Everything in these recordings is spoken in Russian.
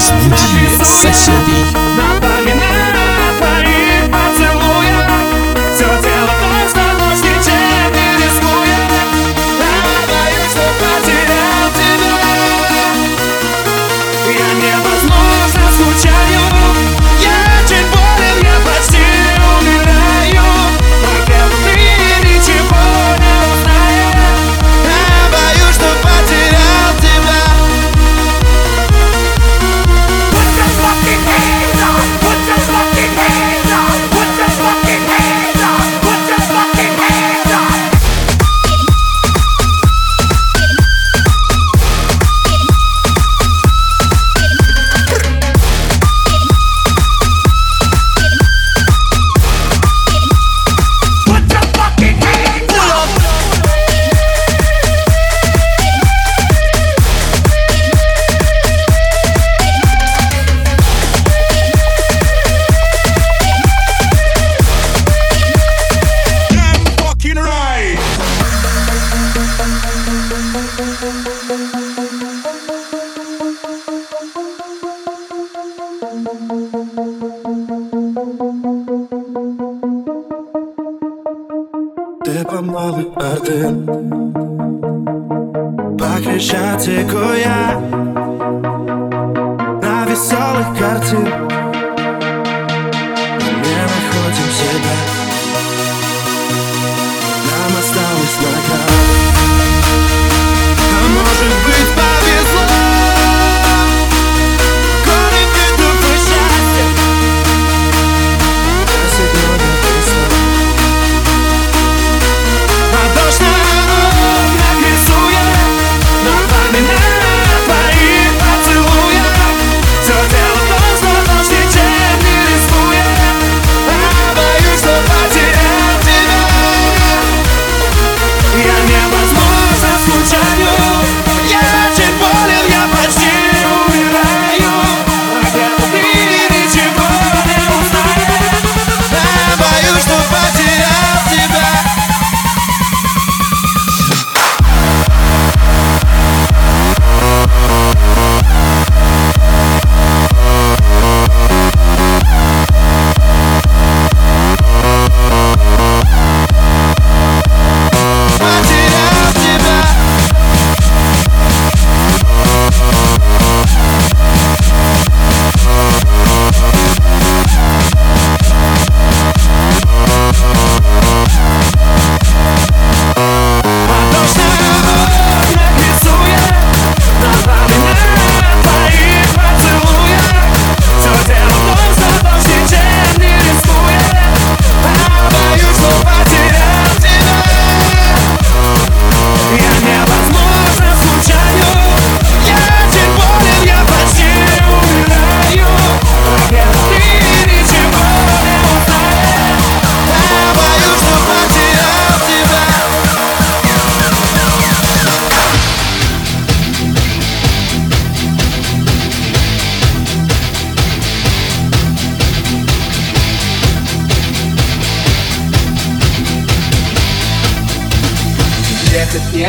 Разбуди соседей. Ти помови один По Хрещатику я На веселых картин. Не находим себя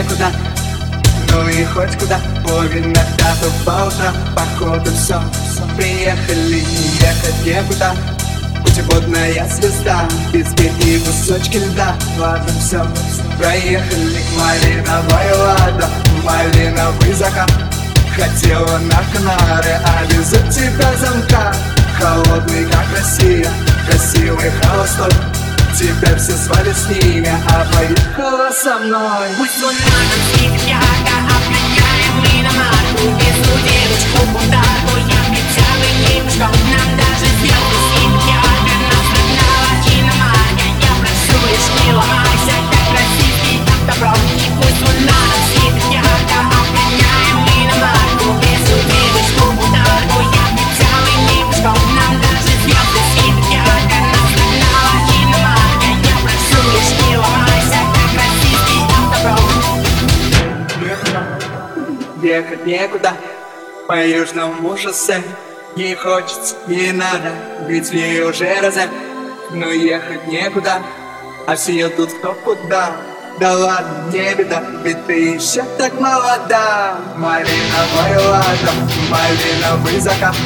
некуда, ну и хоть куда Половина пятого по утрам, походу все Приехали, ехать некуда. Путеводная звезда, пески и кусочки льда. Ладно, все, проехали к малиновой лада Малиновый закат. Хотела на Канары, а везу тебя замка. Холодный, как Россия, красивый холостой Теперь все свали с ними, а поехала со мной Пусть луна светит ярко, обгоняем иномарку Везу девочку бунтарку, я печалый немножко Нам даже светят ярко, нас нагнала иномарка Я прошу лишь не ломайся, как российский добро И пусть луна некуда. По южному шоссе Ей хочется, ей надо Ведь в ней уже роза Но ехать некуда А все едут кто куда. Да ладно, не беда, ведь ты еще так молода. Малиновый ладом, малиновый закат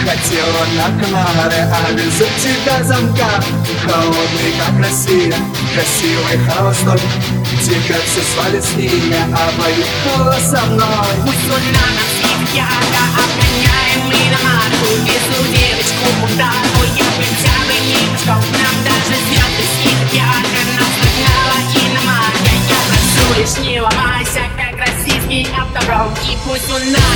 Хотела на Канары, а везу тебя замка. Холодный, как Россия, красивый холостой. Тебе все свалит с ними, а поехала со мной. Пусть луна нам светит ярко Обгоняем мы на марку Везу девочку куда Ой, я хотя немножко Нам даже звезды светят ярко Нас догнала иномарка Я прошу лишь не ломайся Как И пусть луна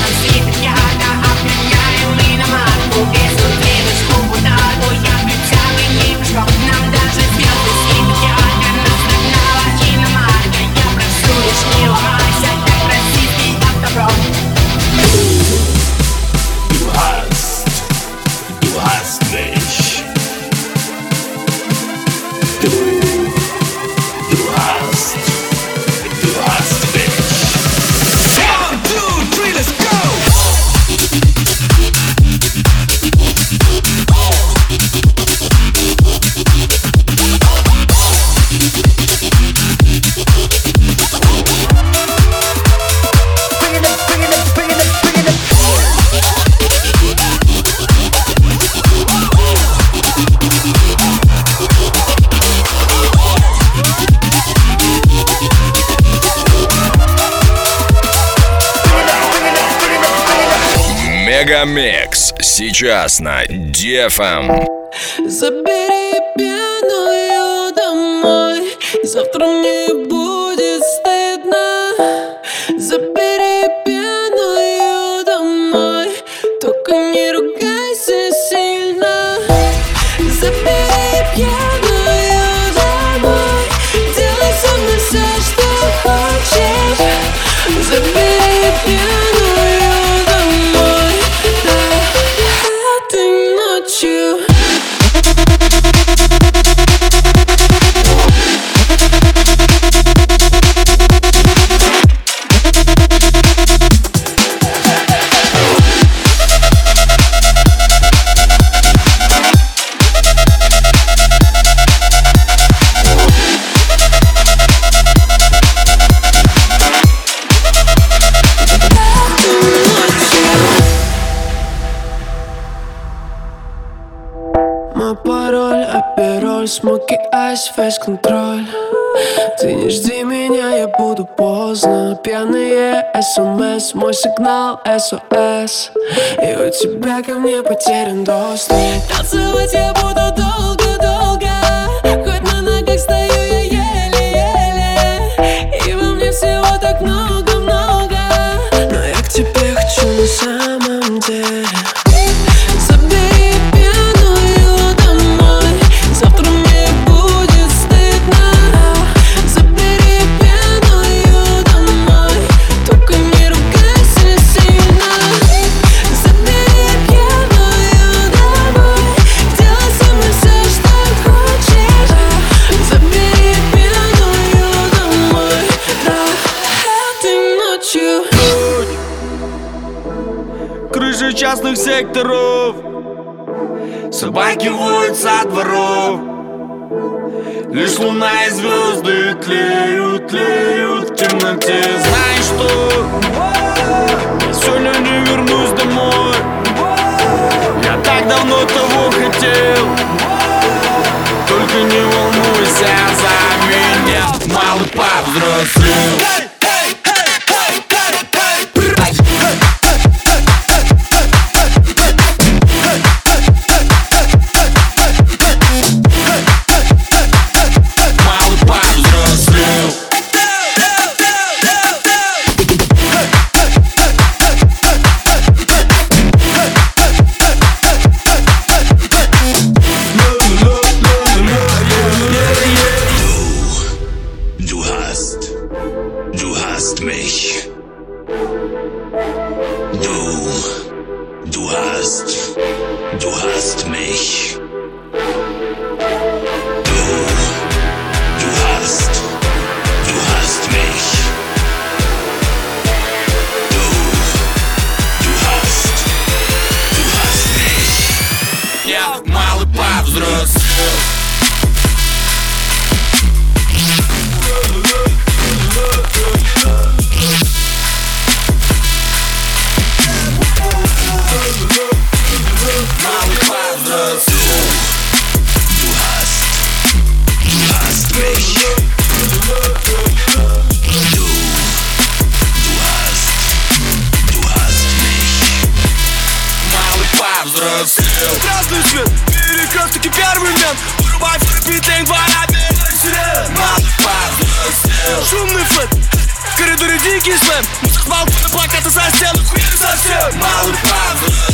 Мегамикс. Сейчас на DFM. Забери пьяную домой Завтра мне апероль, смоки, айс, фейс-контроль Ты не жди меня, я буду поздно. Пьяные смс, мой сигнал СОС И у тебя ко мне потерян доступ. Танцевать я буду долго-долго. Хоть на ногах стою я еле-еле. И во мне всего так много-много. Но я к тебе хочу на самом деле Лишь луна и звезды тлеют, тлеют в темноте. Знаешь что? Сегодня не вернусь домой. Я так давно того хотел. Только не волнуйся за меня Малый повзрослел Красный свет, перекресток первый мент Вырубай форпитейн, двора Шумный флэт, в коридоре дикий слэм. Музыка балкона, плакаты за стену, хуй совсем Малый повзрослел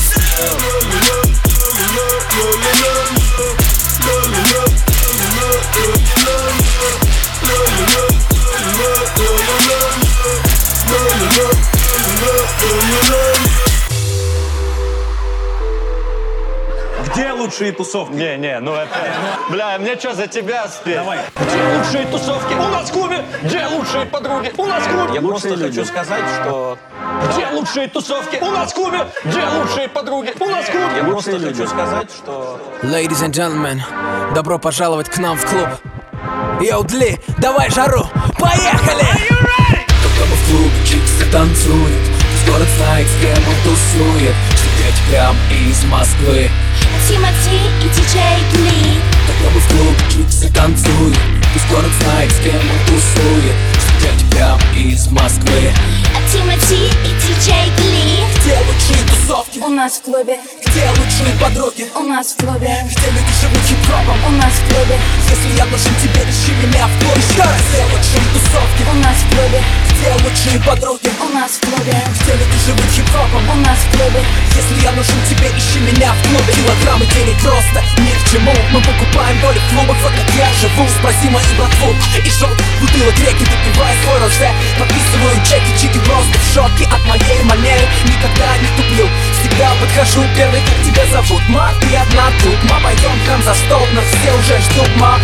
лучшие тусовки? Не, не, ну это... Бля, мне что, за тебя спеть? Давай. Где лучшие тусовки? У нас в клубе. Где лучшие подруги? У нас в клубе. Я просто хочу сказать, что... Где лучшие тусовки? У нас в клубе. Где лучшие подруги? У нас в клубе. Я просто хочу сказать, что... Ladies and gentlemen, добро пожаловать к нам в клуб. Йоу, Дли, давай жару, поехали! Когда мы в клубе чиксы танцуют, город знает, с кем он тусует. Сидеть прям из Москвы. Тимати и диджей Гли. Когда мы в клубе чиксы танцуют, Весь город знает, с кем он тусует. Сидеть прям из Москвы Тимати и диджей Гли. Где лучшие тусовки? У нас в клубе, Где лучшие подруги? у нас в клубе, Где люди живут хип-хопом? у нас в клубе, Если я должен тебе, ищи меня в клубе Еще раз Где лучшие тусовки? у нас в клубе, Где лучшие подруги? у нас в клубе, Где люди живут хип-хопом? у нас в клубе, Если я нужен тебе, ищи меня в клубе. Килограммы денег просто ни к чему. Мы покупаем доли в клубах, вот как я живу. Спроси мою братву. И шел бутылок реки, выпивая свой розе Подписываю чеки, чики просто в шоке От моей манеры. Никогда не туплю Всегда подхожу первый, как тебя зовут. Ма, ты одна тут, ма, пойдем к нам за стол Нас все уже ждут, ма,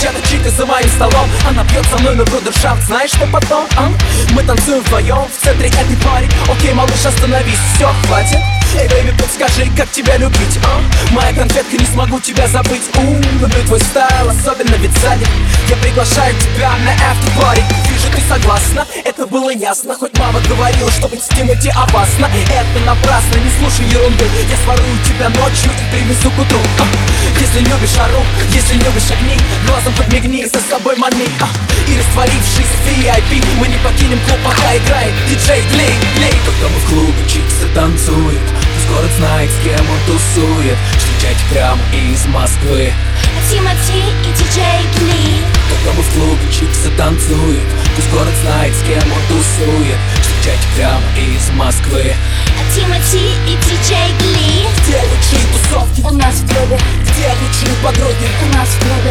Чья-то чика за моим столом. Она пьет со мной на брудершафт Знаешь, что потом, а? Мы танцуем вдвоем в центре этой party Окей, малыш, остановись, все, хватит Эй, baby, подскажи, как тебя любить, а? Моя конфетка, не смогу тебя забыть. У, люблю твой style, особенно ведь сзади. Я приглашаю тебя на after party Вижу, ты согласна, это было ясно. Хоть мама говорила, что быть с Тимати опасно. Это напрасно, не слушай ерунду. Я сворую тебя ночью и привезу к утру а? Если любишь ору, если любишь огни Глазом подмигни, за собой мани а? И растворившись в VIP Мы не покинем клуб, пока играет диджей Глей, Глей Когда мы в клубе чиксы танцуют Весь город знает, с кем он тусует. Встречать прямо из Москвы. Тимати и диджей Гли. Когда мы в клубе чиксы танцуют Весь город знает, с кем он тусует. Встречать прямо из Москвы. Тимати и диджей Гли. Где лучшие тусовки? У нас в клубе, Где лучшие подруги? у нас в клубе,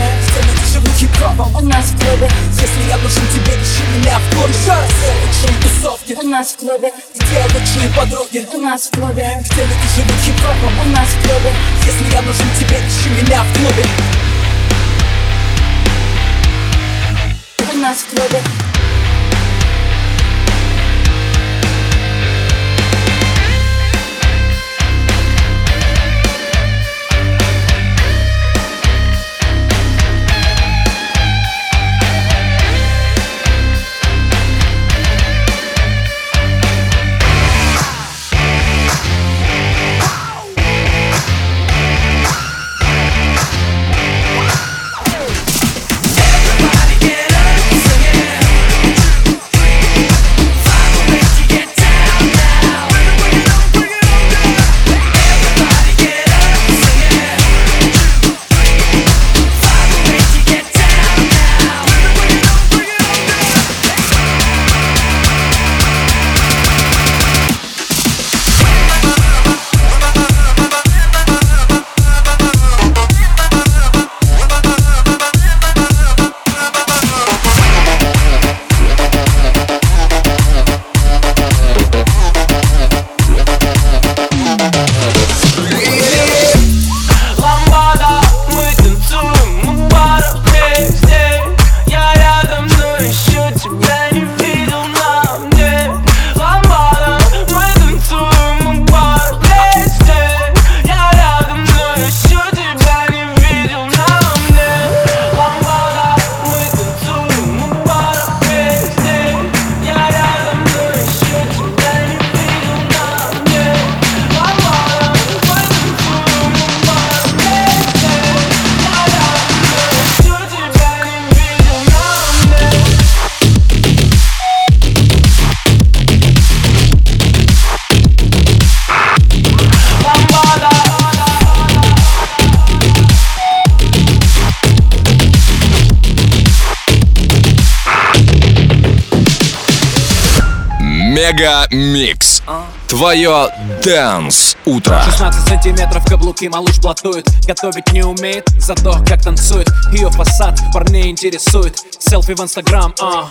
хип-хопом? у нас в клубе, Если я нужен тебе, ищи меня в клубе Где лучшие тусовки? у нас в клубе, Где лучшие подруги? у нас в клубе, Где люди живут хип-хопом? у нас в клубе, Если я нужен тебе, ищи меня в клубе у нас в клубе. MegaMix. Твое Dance Утро. 16 сантиметров каблуки малыш блатует Готовить не умеет, зато как танцует. Ее фасад парней интересует Селфи в инстаграм, а.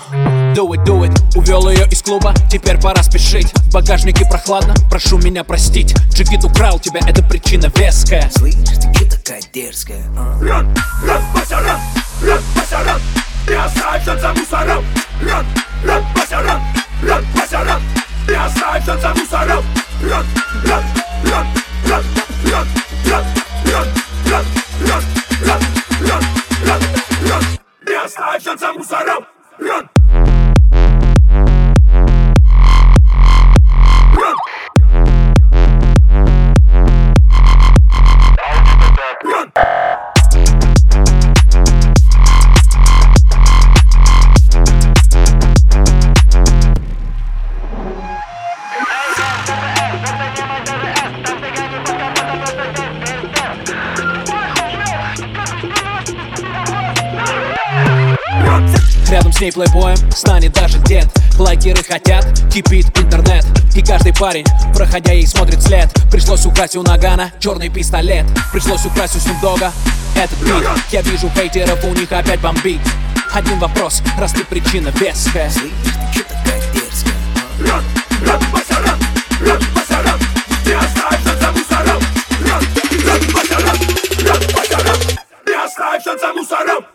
Do it, do it. Увел ее из клуба, теперь пора спешить. В багажнике прохладно, прошу меня простить. Джигит украл тебя, это причина веская. Слышь, ты че такая дерзкая, а? Run, run, Вася, run, run, Вася, run Не оставься за мусором. Ран, ран, Вася, ран, ран, Вася, ран Не оставься за мусором Ран, ран, ран, ран, ран, ран, ран, ран, ран, ран, ран, ран, ран Не оставься за мусором Ран Ран ней плейбоем станет даже дед Лайкеры хотят, кипит интернет И каждый парень, проходя ей, смотрит след Пришлось украсть у Нагана черный пистолет Пришлось украсть у Снупдога этот бит Я вижу хейтеров, у них опять бомбит Один вопрос, раз ты причина а? Ран, Вася, ран, ран, Вася, ран Не оставься за мусором Вася, ран, ран, Вася, ран Не оставься за мусором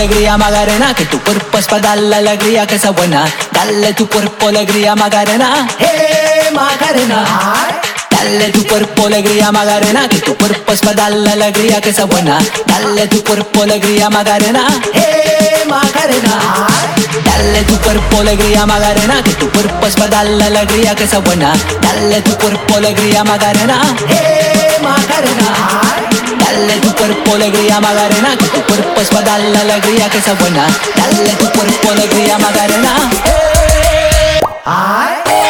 alegría Magarena, que tu cuerpo es para dar la alegría que sea buena. Dale tu cuerpo alegría Magarena, hey Magarena. Dale tu cuerpo alegría Magarena, que tu cuerpo es para dar la alegría que sea buena. Dale tu cuerpo alegría Magarena, hey Magarena. Dale tu cuerpo alegría Magarena, que tu cuerpo es para dar la alegría que sea buena. Dale tu cuerpo alegría Magarena, hey Magarena. Dale tu cuerpo alegría Magarena, que tu cuerpo es para dar la alegría que sea buena. Dale tu cuerpo alegría Magarena. eh. Ay.